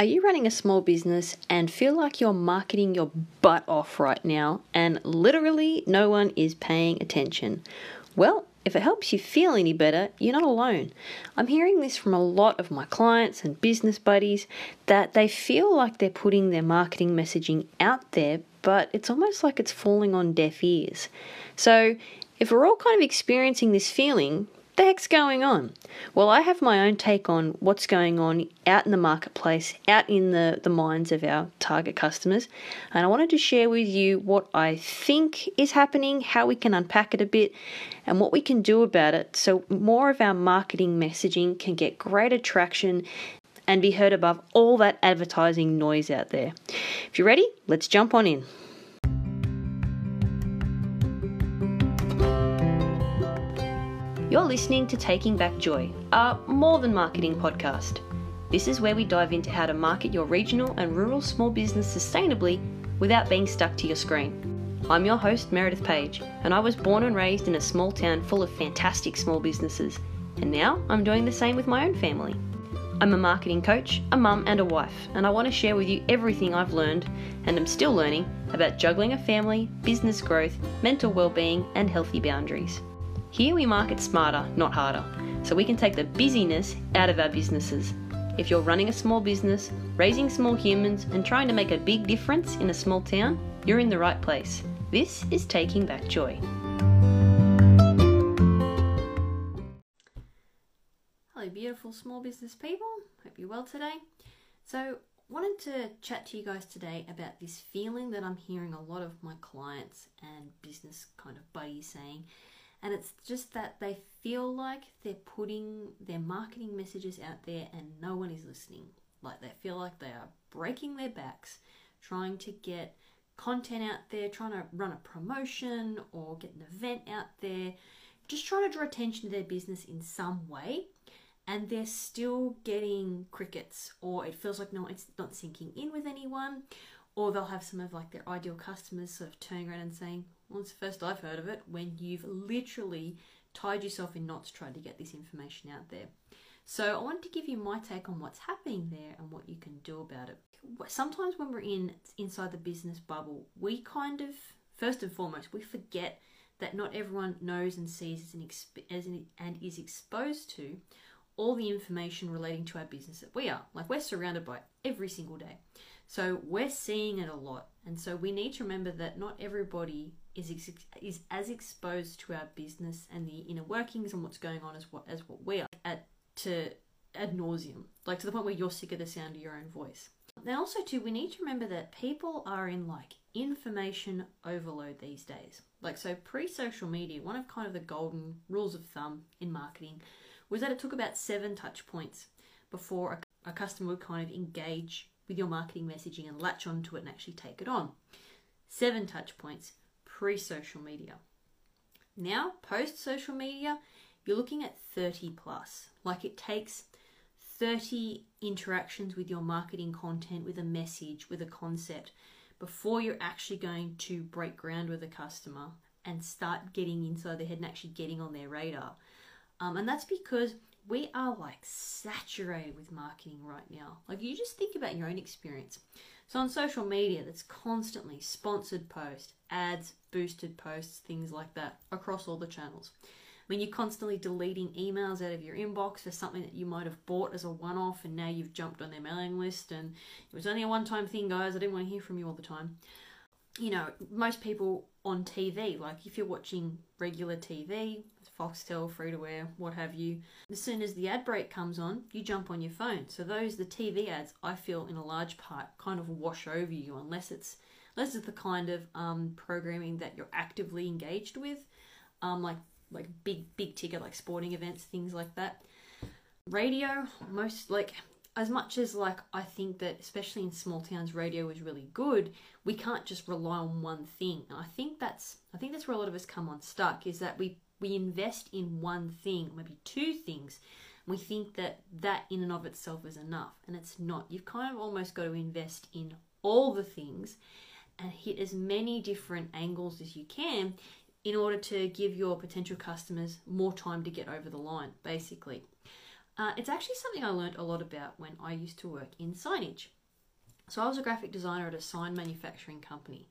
Are you running a small business and feel like you're marketing your butt off right now and literally no one is paying attention? Well, if it helps you feel any better, you're not alone. I'm hearing this from a lot of my clients and business buddies that they feel like they're putting their marketing messaging out there, but it's almost like it's falling on deaf ears. So, if we're all kind of experiencing this feeling, the heck's going on? Well, I have my own take on what's going on out in the marketplace, out in the, the minds of our target customers, and I wanted to share with you what I think is happening, how we can unpack it a bit, and what we can do about it so more of our marketing messaging can get greater traction and be heard above all that advertising noise out there. If you're ready, let's jump on in. You're listening to Taking Back Joy, a more than marketing podcast. This is where we dive into how to market your regional and rural small business sustainably without being stuck to your screen. I'm your host, Meredith Paige, and I was born and raised in a small town full of fantastic small businesses, and now I'm doing the same with my own family. I'm a marketing coach, a mum, and a wife, and I want to share with you everything I've learned and am still learning about juggling a family, business growth, mental well-being, and healthy boundaries. Here we market smarter, not harder, so we can take the busyness out of our businesses. If you're running a small business, raising small humans, and trying to make a big difference in a small town, you're in the right place. This is Taking Back Joy. Hello, beautiful small business people. Hope you're well today. So, wanted to chat to you guys today about this feeling that I'm hearing a lot of my clients and business kind of buddies saying and it's just that they feel like they're putting their marketing messages out there and no one is listening. Like they feel like they are breaking their backs trying to get content out there, trying to run a promotion or get an event out there, just trying to draw attention to their business in some way. And they're still getting crickets, or it feels like no, it's not sinking in with anyone, or they'll have some of like their ideal customers sort of turning around and saying, well, it's the first I've heard of it when you've literally tied yourself in knots trying to get this information out there. So I wanted to give you my take on what's happening there and what you can do about it. Sometimes when we're in inside the business bubble, we kind of first and foremost we forget that not everyone knows and sees as an, as an, and is exposed to all the information relating to our business that we are. Like we're surrounded by every single day. So we're seeing it a lot. And so we need to remember that not everybody is ex- is as exposed to our business and the inner workings and what's going on as what as what we are at to ad nauseum, like to the point where you're sick of the sound of your own voice. Then also too, we need to remember that people are in like information overload these days. Like so, pre-social media, one of kind of the golden rules of thumb in marketing was that it took about seven touch points before a, a customer would kind of engage with your marketing messaging and latch onto it and actually take it on. Seven touch points pre social media. Now, post social media, you're looking at 30 plus. Like it takes 30 interactions with your marketing content, with a message, with a concept, before you're actually going to break ground with a customer and start getting inside their head and actually getting on their radar. Um, and that's because we are like saturated with marketing right now. Like you just think about your own experience. So on social media, that's constantly sponsored posts, ads, boosted posts, things like that across all the channels. I mean, you're constantly deleting emails out of your inbox for something that you might have bought as a one off and now you've jumped on their mailing list and it was only a one time thing, guys. I didn't want to hear from you all the time. You know, most people on TV, like if you're watching regular TV, Foxtel, free to air, what have you. As soon as the ad break comes on, you jump on your phone. So those the TV ads, I feel in a large part kind of wash over you unless it's unless it's the kind of um, programming that you're actively engaged with, um, like like big big ticket like sporting events, things like that. Radio, most like as much as like I think that especially in small towns radio is really good, we can't just rely on one thing. And I think that's I think that's where a lot of us come unstuck is that we we invest in one thing, maybe two things, we think that that in and of itself is enough, and it's not. You've kind of almost got to invest in all the things and hit as many different angles as you can in order to give your potential customers more time to get over the line, basically. Uh, it's actually something I learned a lot about when I used to work in signage. So I was a graphic designer at a sign manufacturing company.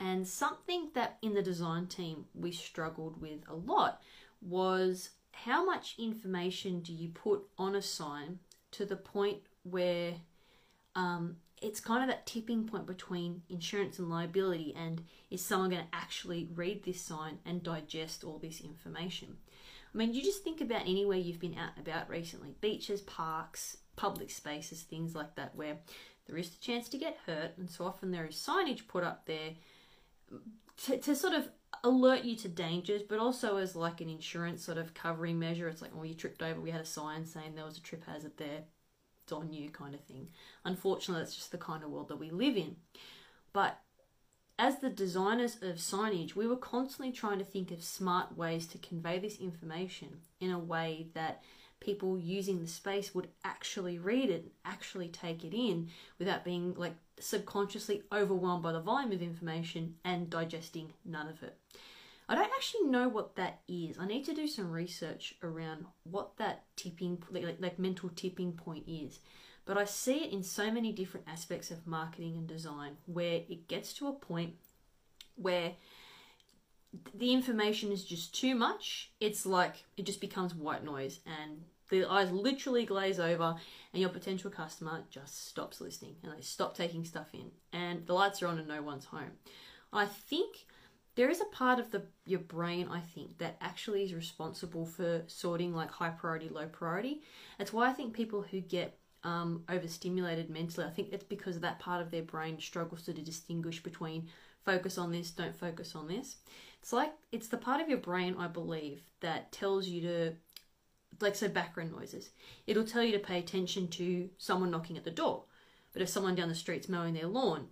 And something that in the design team we struggled with a lot was how much information do you put on a sign to the point where um, it's kind of that tipping point between insurance and liability and is someone going to actually read this sign and digest all this information? I mean you just think about anywhere you've been out and about recently? Beaches parks public spaces things like that where there is the chance to get hurt and so often there is signage put up there to, to sort of alert you to dangers but also as like an insurance sort of covering measure it's like oh you tripped over we had a sign saying there was a trip hazard there It's on you kind of thing. Unfortunately, that's just the kind of world that we live in. But as the designers of signage, we were constantly trying to think of smart ways to convey this information in a way that people using the space would actually read it, actually take it in without being like subconsciously overwhelmed by the volume of information and digesting none of it. I don't actually know what that is. I need to do some research around what that tipping, like, like mental tipping point is. But I see it in so many different aspects of marketing and design where it gets to a point where the information is just too much. It's like it just becomes white noise and the eyes literally glaze over and your potential customer just stops listening and they stop taking stuff in and the lights are on and no one's home. I think there is a part of the your brain i think that actually is responsible for sorting like high priority low priority that's why i think people who get um, overstimulated mentally i think it's because that part of their brain struggles to distinguish between focus on this don't focus on this it's like it's the part of your brain i believe that tells you to like so background noises it'll tell you to pay attention to someone knocking at the door but if someone down the street's mowing their lawn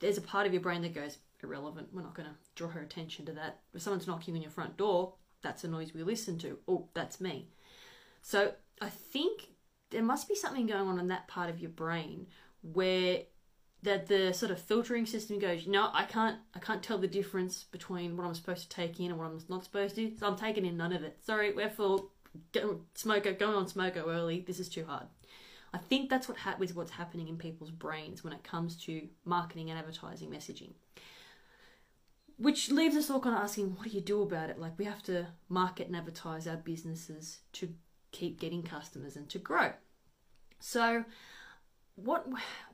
there's a part of your brain that goes irrelevant. We're not going to draw her attention to that. If someone's knocking on your front door, that's a noise we listen to. Oh, that's me. So I think there must be something going on in that part of your brain where that the sort of filtering system goes, no, I can't I can't tell the difference between what I'm supposed to take in and what I'm not supposed to. So I'm taking in none of it. Sorry, we're full. Go, smoker, going on smoko early. This is too hard. I think that's what ha- is what's happening in people's brains when it comes to marketing and advertising messaging which leaves us all kind of asking, what do you do about it? Like, we have to market and advertise our businesses to keep getting customers and to grow. So, what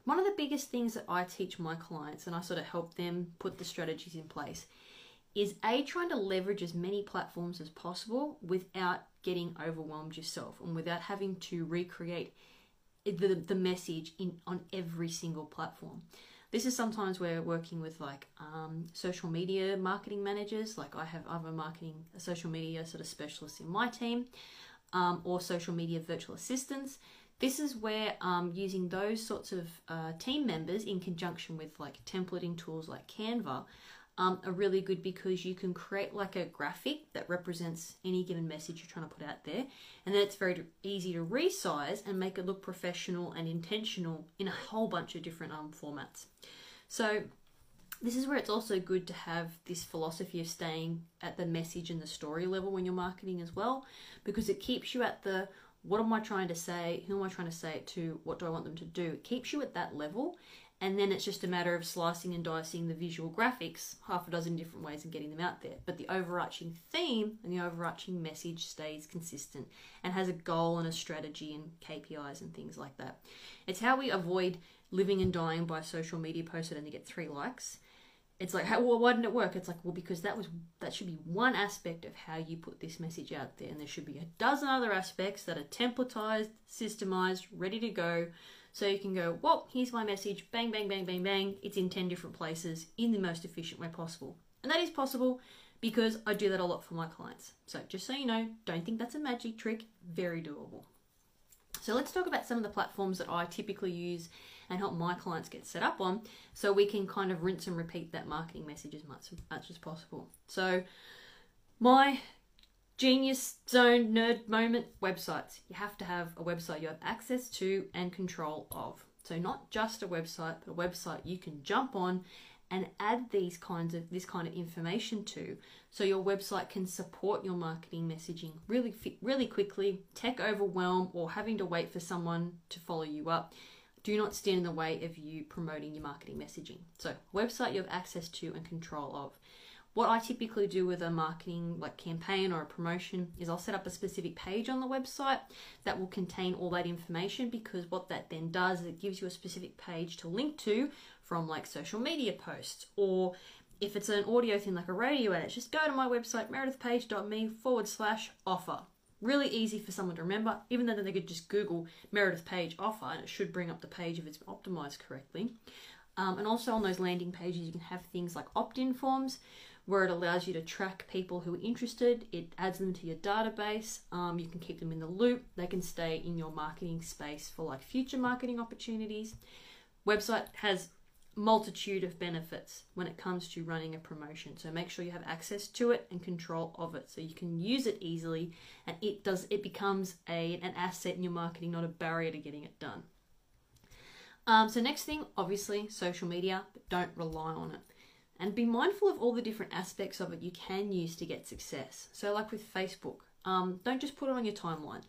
one of the biggest things that I teach my clients and I sort of help them put the strategies in place is a trying to leverage as many platforms as possible without getting overwhelmed yourself and without having to recreate the, the message in on every single platform. This is sometimes where working with like um, social media marketing managers. Like I have other marketing, a social media sort of specialist in my team, um, or social media virtual assistants. This is where um, using those sorts of uh, team members in conjunction with like templating tools like Canva um, are really good because you can create like a graphic that represents any given message you're trying to put out there, and then it's very easy to resize and make it look professional and intentional in a whole bunch of different um, formats. So this is where it's also good to have this philosophy of staying at the message and the story level when you're marketing as well, because it keeps you at the what am I trying to say? Who am I trying to say it to? What do I want them to do? It keeps you at that level and then it's just a matter of slicing and dicing the visual graphics half a dozen different ways and getting them out there. But the overarching theme and the overarching message stays consistent and has a goal and a strategy and KPIs and things like that. It's how we avoid living and dying by social media post and only get three likes. It's like, how, well, why didn't it work? It's like, well, because that was that should be one aspect of how you put this message out there, and there should be a dozen other aspects that are templatized, systemized, ready to go so you can go, well, here's my message, bang, bang, bang, bang, bang. It's in 10 different places in the most efficient way possible. And that is possible because I do that a lot for my clients. So just so you know, don't think that's a magic trick, very doable. So let's talk about some of the platforms that I typically use and help my clients get set up on so we can kind of rinse and repeat that marketing message as much, much as possible. So my Genius zone nerd moment websites. You have to have a website you have access to and control of. So, not just a website, but a website you can jump on and add these kinds of this kind of information to. So your website can support your marketing messaging really really quickly. Tech overwhelm or having to wait for someone to follow you up. Do not stand in the way of you promoting your marketing messaging. So website you have access to and control of what I typically do with a marketing like campaign or a promotion is I'll set up a specific page on the website that will contain all that information because what that then does is it gives you a specific page to link to from like social media posts or if it's an audio thing like a radio edit, just go to my website meredithpaige.me forward slash offer. Really easy for someone to remember, even though they could just Google Meredith Paige offer and it should bring up the page if it's optimized correctly. Um, and also on those landing pages, you can have things like opt in forms where it allows you to track people who are interested. It adds them to your database. Um, you can keep them in the loop. They can stay in your marketing space for like future marketing opportunities. Website has multitude of benefits when it comes to running a promotion. So make sure you have access to it and control of it so you can use it easily and it does it becomes a an asset in your marketing, not a barrier to getting it done. Um, so next thing, obviously, social media, but don't rely on it and be mindful of all the different aspects of it you can use to get success. So, like with Facebook, um, don't just put it on your timeline,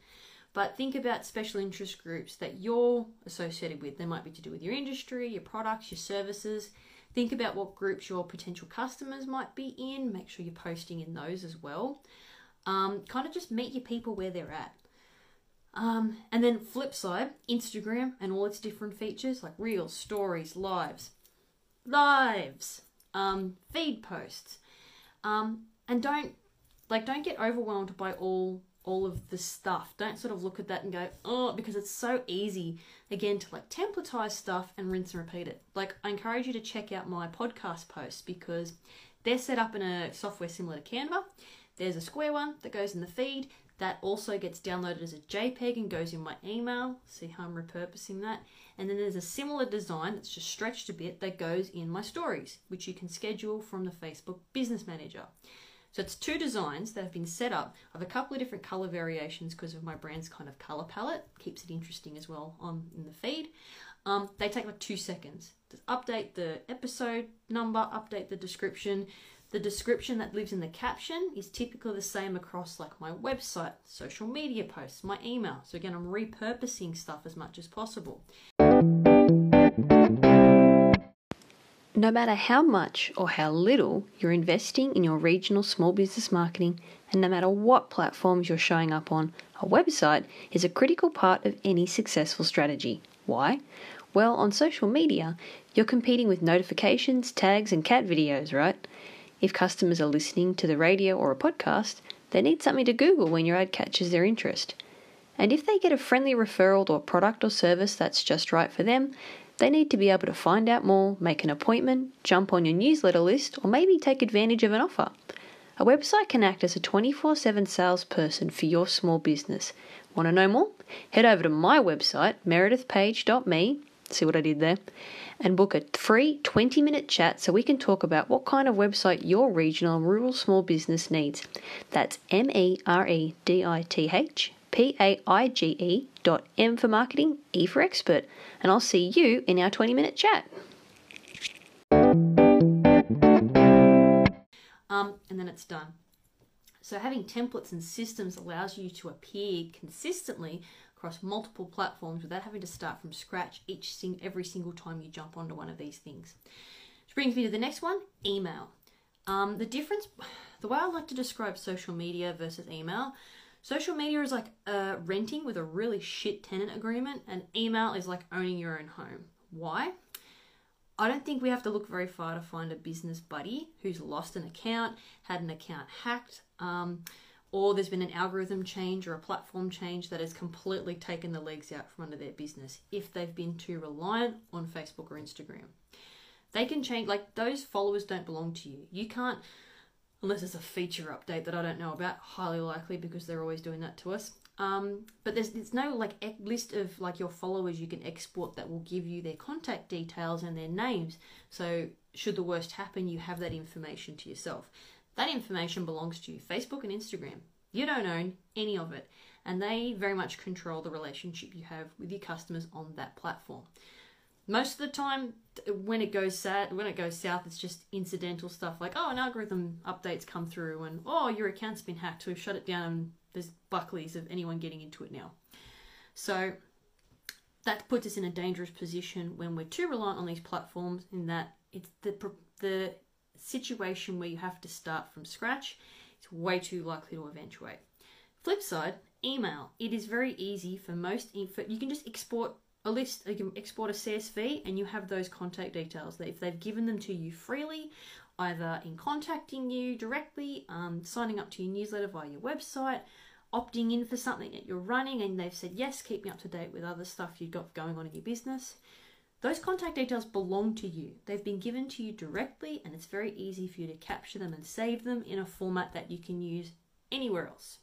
but think about special interest groups that you're associated with. They might be to do with your industry, your products, your services. Think about what groups your potential customers might be in. Make sure you're posting in those as well. Um, kind of just meet your people where they're at. Um, and then flip side, Instagram and all its different features like reels, stories, lives. Lives um, feed posts, um, and don't like don't get overwhelmed by all all of the stuff. Don't sort of look at that and go, oh, because it's so easy again to like templatize stuff and rinse and repeat it. Like I encourage you to check out my podcast posts because they're set up in a software similar to Canva. There's a square one that goes in the feed that also gets downloaded as a JPEG and goes in my email. See how I'm repurposing that. And then there's a similar design that's just stretched a bit that goes in my stories, which you can schedule from the Facebook Business Manager. So it's two designs that have been set up. I have a couple of different color variations because of my brand's kind of color palette. Keeps it interesting as well on in the feed. Um, they take like two seconds. Just update the episode number, update the description, the description that lives in the caption is typically the same across like my website, social media posts, my email. So again, I'm repurposing stuff as much as possible. No matter how much or how little you're investing in your regional small business marketing, and no matter what platforms you're showing up on, a website is a critical part of any successful strategy. Why? Well, on social media, you're competing with notifications, tags, and cat videos, right? If customers are listening to the radio or a podcast, they need something to Google when your ad catches their interest. And if they get a friendly referral or product or service that's just right for them, they need to be able to find out more, make an appointment, jump on your newsletter list, or maybe take advantage of an offer. A website can act as a 24 7 salesperson for your small business. Want to know more? Head over to my website, meredithpaige.me, see what I did there, and book a free 20 minute chat so we can talk about what kind of website your regional and rural small business needs. That's M E R E D I T H P A I G E dot M for marketing, E for expert. And I'll see you in our 20 minute chat. Um, and then it's done. So having templates and systems allows you to appear consistently across multiple platforms without having to start from scratch each sing- every single time you jump onto one of these things. Which brings me to the next one email. Um, the difference, the way I like to describe social media versus email, social media is like uh, renting with a really shit tenant agreement, and email is like owning your own home. Why? I don't think we have to look very far to find a business buddy who's lost an account, had an account hacked, um, or there's been an algorithm change or a platform change that has completely taken the legs out from under their business if they've been too reliant on Facebook or Instagram. They can change, like those followers don't belong to you. You can't, unless it's a feature update that I don't know about, highly likely because they're always doing that to us. Um, but there's, there's no like list of like your followers you can export that will give you their contact details and their names. So should the worst happen, you have that information to yourself. That information belongs to you, Facebook and Instagram. You don't own any of it, and they very much control the relationship you have with your customers on that platform. most of the time, when it goes sad, when it goes south, it's just incidental stuff like oh, an algorithm updates come through, and oh, your account's been hacked, we've shut it down, and there's buckleys of anyone getting into it now. So that puts us in a dangerous position when we're too reliant on these platforms. In that it's the the situation where you have to start from scratch. It's way too likely to eventuate. Flip side, email. It is very easy for most info. You can just export a list, you can export a CSV and you have those contact details if they've given them to you freely, either in contacting you directly, um, signing up to your newsletter via your website, opting in for something that you're running and they've said, yes, keep me up to date with other stuff you've got going on in your business. Those contact details belong to you. They've been given to you directly, and it's very easy for you to capture them and save them in a format that you can use anywhere else.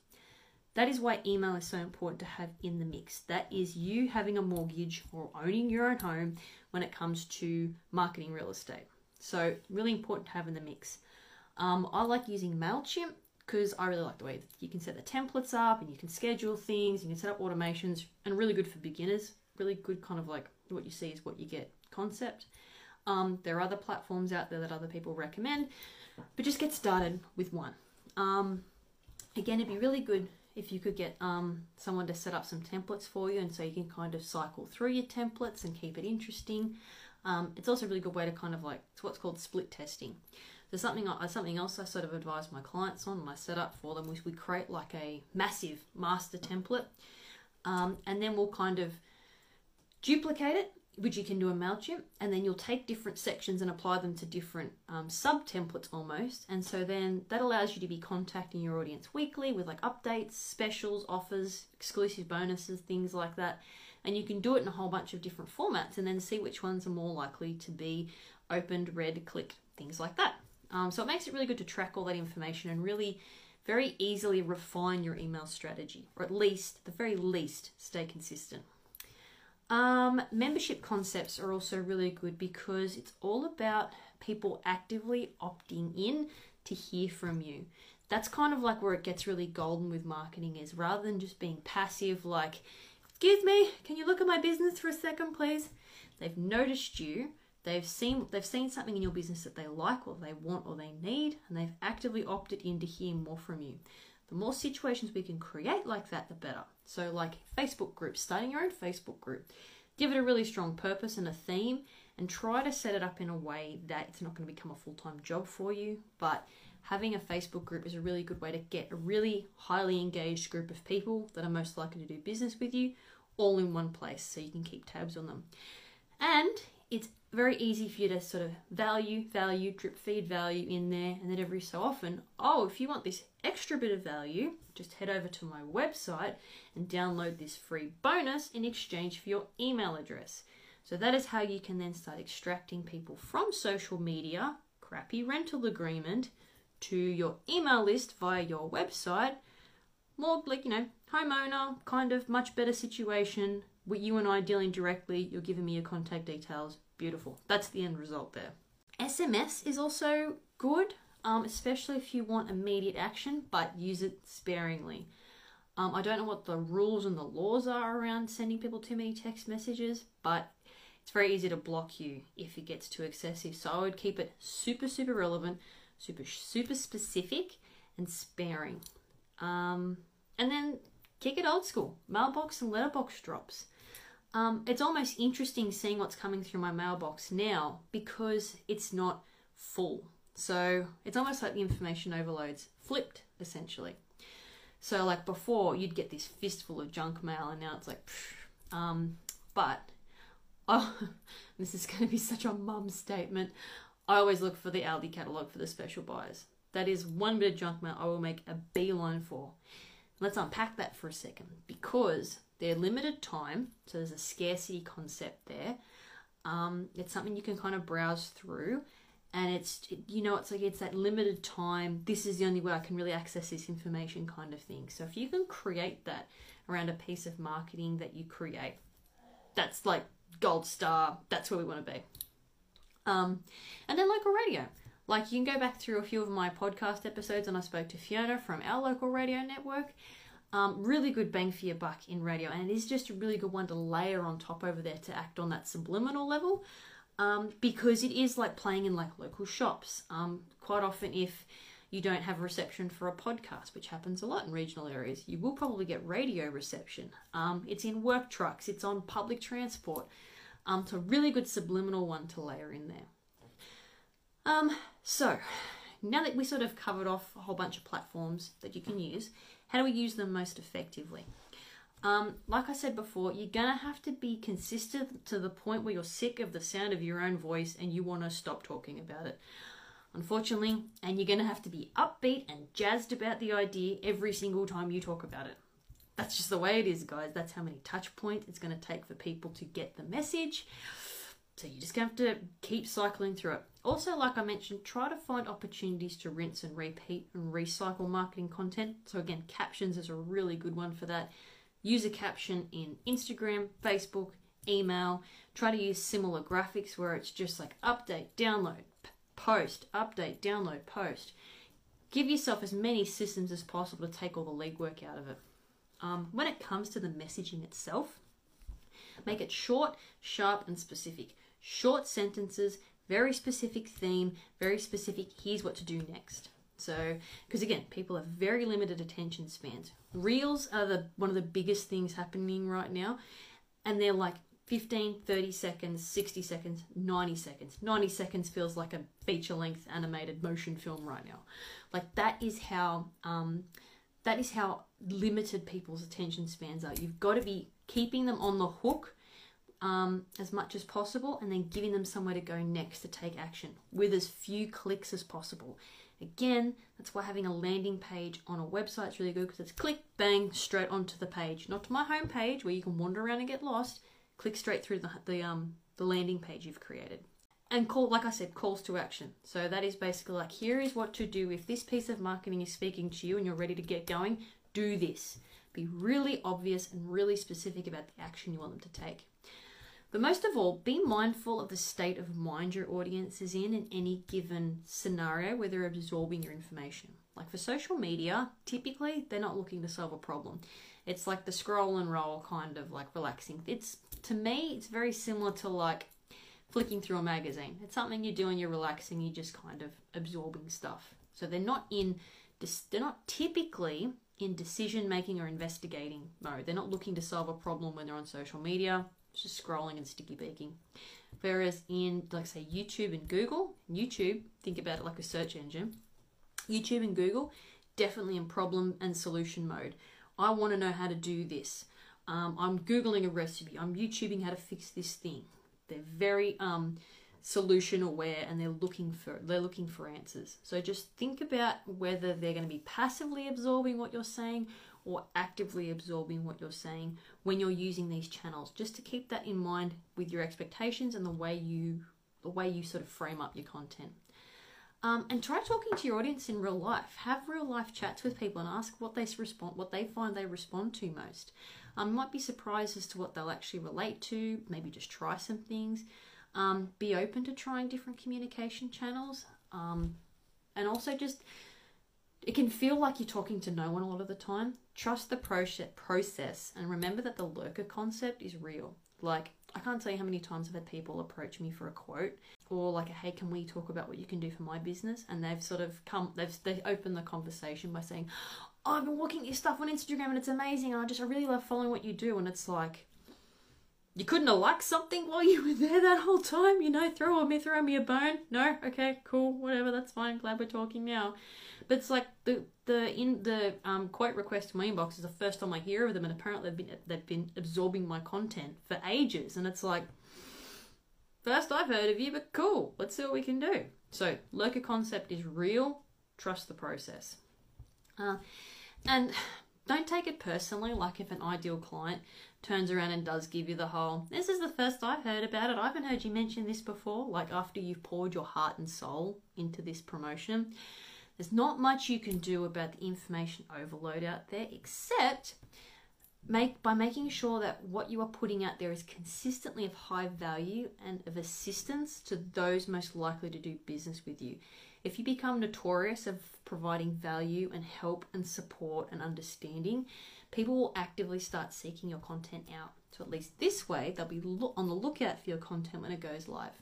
That is why email is so important to have in the mix. That is you having a mortgage or owning your own home when it comes to marketing real estate. So, really important to have in the mix. Um, I like using MailChimp because I really like the way that you can set the templates up and you can schedule things, you can set up automations, and really good for beginners. Really good, kind of like what you see is what you get concept. Um, there are other platforms out there that other people recommend, but just get started with one. Um, again, it'd be really good if you could get um, someone to set up some templates for you and so you can kind of cycle through your templates and keep it interesting. Um, it's also a really good way to kind of like, it's what's called split testing. There's something something else I sort of advise my clients on and I set up for them, which we create like a massive master template um, and then we'll kind of duplicate it which you can do in MailChimp, and then you'll take different sections and apply them to different um, sub templates almost. And so then that allows you to be contacting your audience weekly with like updates, specials, offers, exclusive bonuses, things like that. And you can do it in a whole bunch of different formats and then see which ones are more likely to be opened, read, clicked, things like that. Um, so it makes it really good to track all that information and really very easily refine your email strategy, or at least, the very least, stay consistent. Um, membership concepts are also really good because it's all about people actively opting in to hear from you. That's kind of like where it gets really golden with marketing is rather than just being passive like, excuse me, can you look at my business for a second, please? They've noticed you, they've seen they've seen something in your business that they like or they want or they need, and they've actively opted in to hear more from you. The more situations we can create like that, the better. So, like Facebook groups, starting your own Facebook group, give it a really strong purpose and a theme, and try to set it up in a way that it's not going to become a full time job for you. But having a Facebook group is a really good way to get a really highly engaged group of people that are most likely to do business with you all in one place so you can keep tabs on them. And it's very easy for you to sort of value, value, drip feed value in there, and then every so often, oh, if you want this extra bit of value, just head over to my website and download this free bonus in exchange for your email address. So that is how you can then start extracting people from social media, crappy rental agreement, to your email list via your website. More like, you know, homeowner, kind of much better situation, with you and I dealing directly, you're giving me your contact details. Beautiful. That's the end result there. SMS is also good, um, especially if you want immediate action, but use it sparingly. Um, I don't know what the rules and the laws are around sending people too many text messages, but it's very easy to block you if it gets too excessive. So I would keep it super, super relevant, super, super specific, and sparing. Um, and then kick it old school mailbox and letterbox drops. Um, it's almost interesting seeing what's coming through my mailbox now because it's not full. So it's almost like the information overloads flipped essentially. So like before, you'd get this fistful of junk mail, and now it's like, um, but oh, this is going to be such a mum statement. I always look for the Aldi catalogue for the special buys. That is one bit of junk mail I will make a beeline for. Let's unpack that for a second because they're limited time, so there's a scarcity concept there. Um, it's something you can kind of browse through, and it's you know it's like it's that limited time. This is the only way I can really access this information, kind of thing. So if you can create that around a piece of marketing that you create, that's like gold star. That's where we want to be. Um, and then local radio. Like you can go back through a few of my podcast episodes, and I spoke to Fiona from our local radio network Um, really good bang for your buck in radio, and it is just a really good one to layer on top over there to act on that subliminal level um, because it is like playing in like local shops. Um, quite often, if you don't have reception for a podcast, which happens a lot in regional areas, you will probably get radio reception. Um, it's in work trucks, it's on public transport. Um, it's a really good subliminal one to layer in there. Um, so, now that we sort of covered off a whole bunch of platforms that you can use, how do we use them most effectively? Um, like I said before, you're gonna have to be consistent to the point where you're sick of the sound of your own voice and you want to stop talking about it. Unfortunately, and you're gonna have to be upbeat and jazzed about the idea every single time you talk about it. That's just the way it is, guys. That's how many touch points it's gonna take for people to get the message. So you just have to keep cycling through it. Also, like I mentioned, try to find opportunities to rinse and repeat and recycle marketing content. So again, captions is a really good one for that. Use a caption in Instagram, Facebook, email. Try to use similar graphics where it's just like update, download, post, update, download, post. Give yourself as many systems as possible to take all the legwork out of it. Um, when it comes to the messaging itself, make it short, sharp, and specific. Short sentences, very specific theme, very specific, here's what to do next. So, because again, people have very limited attention spans. Reels are the one of the biggest things happening right now, and they're like 15, 30 seconds, 60 seconds, 90 seconds. 90 seconds feels like a feature length animated motion film right now. Like that is how um, that is how limited people's attention spans are. You've got to be keeping them on the hook um, as much as possible and then giving them somewhere to go next to take action with as few clicks as possible. Again, that's why having a landing page on a website is really good because it's click, bang, straight onto the page. Not to my home page where you can wander around and get lost. Click straight through the, the, um, the landing page you've created. And call, like I said, calls to action. So that is basically like, here is what to do if this piece of marketing is speaking to you and you're ready to get going. Do this. Be really obvious and really specific about the action you want them to take. But most of all, be mindful of the state of mind your audience is in in any given scenario where they're absorbing your information. Like for social media, typically they're not looking to solve a problem. It's like the scroll and roll kind of like relaxing. It's to me, it's very similar to like flicking through a magazine. It's something you do and you're relaxing, you're just kind of absorbing stuff. So they're not in they're not typically in decision making or investigating mode. They're not looking to solve a problem when they're on social media just scrolling and sticky beaking. Whereas in, like, say, YouTube and Google, YouTube, think about it like a search engine. YouTube and Google, definitely in problem and solution mode. I want to know how to do this. Um, I'm Googling a recipe. I'm YouTubing how to fix this thing. They're very um, solution aware and they're looking for they're looking for answers. So just think about whether they're going to be passively absorbing what you're saying or actively absorbing what you're saying when you're using these channels. Just to keep that in mind with your expectations and the way you the way you sort of frame up your content. Um, and try talking to your audience in real life. Have real life chats with people and ask what they respond what they find they respond to most. Um, might be surprised as to what they'll actually relate to. Maybe just try some things um, be open to trying different communication channels um, and also just it can feel like you're talking to no one a lot of the time. Trust the process and remember that the lurker concept is real. Like, I can't tell you how many times I've had people approach me for a quote or like, a, hey, can we talk about what you can do for my business? And they've sort of come, they've they opened the conversation by saying, oh, I've been looking at your stuff on Instagram and it's amazing. And I just, I really love following what you do. And it's like, you couldn't have liked something while you were there that whole time, you know, throw me, throw me a bone. No, okay, cool, whatever, that's fine. Glad we're talking now. But it's like the the in the um, quote request in my inbox is the first time I hear of them, and apparently they've been they've been absorbing my content for ages, and it's like first I've heard of you, but cool. Let's see what we can do. So lurker concept is real. Trust the process, uh, and don't take it personally. Like if an ideal client turns around and does give you the whole, this is the first I've heard about it. I haven't heard you mention this before. Like after you've poured your heart and soul into this promotion there's not much you can do about the information overload out there except make by making sure that what you are putting out there is consistently of high value and of assistance to those most likely to do business with you. If you become notorious of providing value and help and support and understanding, people will actively start seeking your content out. So at least this way, they'll be on the lookout for your content when it goes live.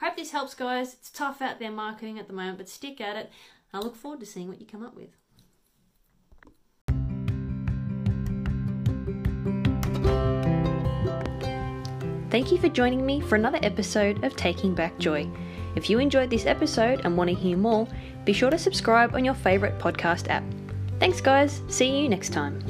Hope this helps, guys. It's tough out there marketing at the moment, but stick at it. I look forward to seeing what you come up with. Thank you for joining me for another episode of Taking Back Joy. If you enjoyed this episode and want to hear more, be sure to subscribe on your favourite podcast app. Thanks, guys. See you next time.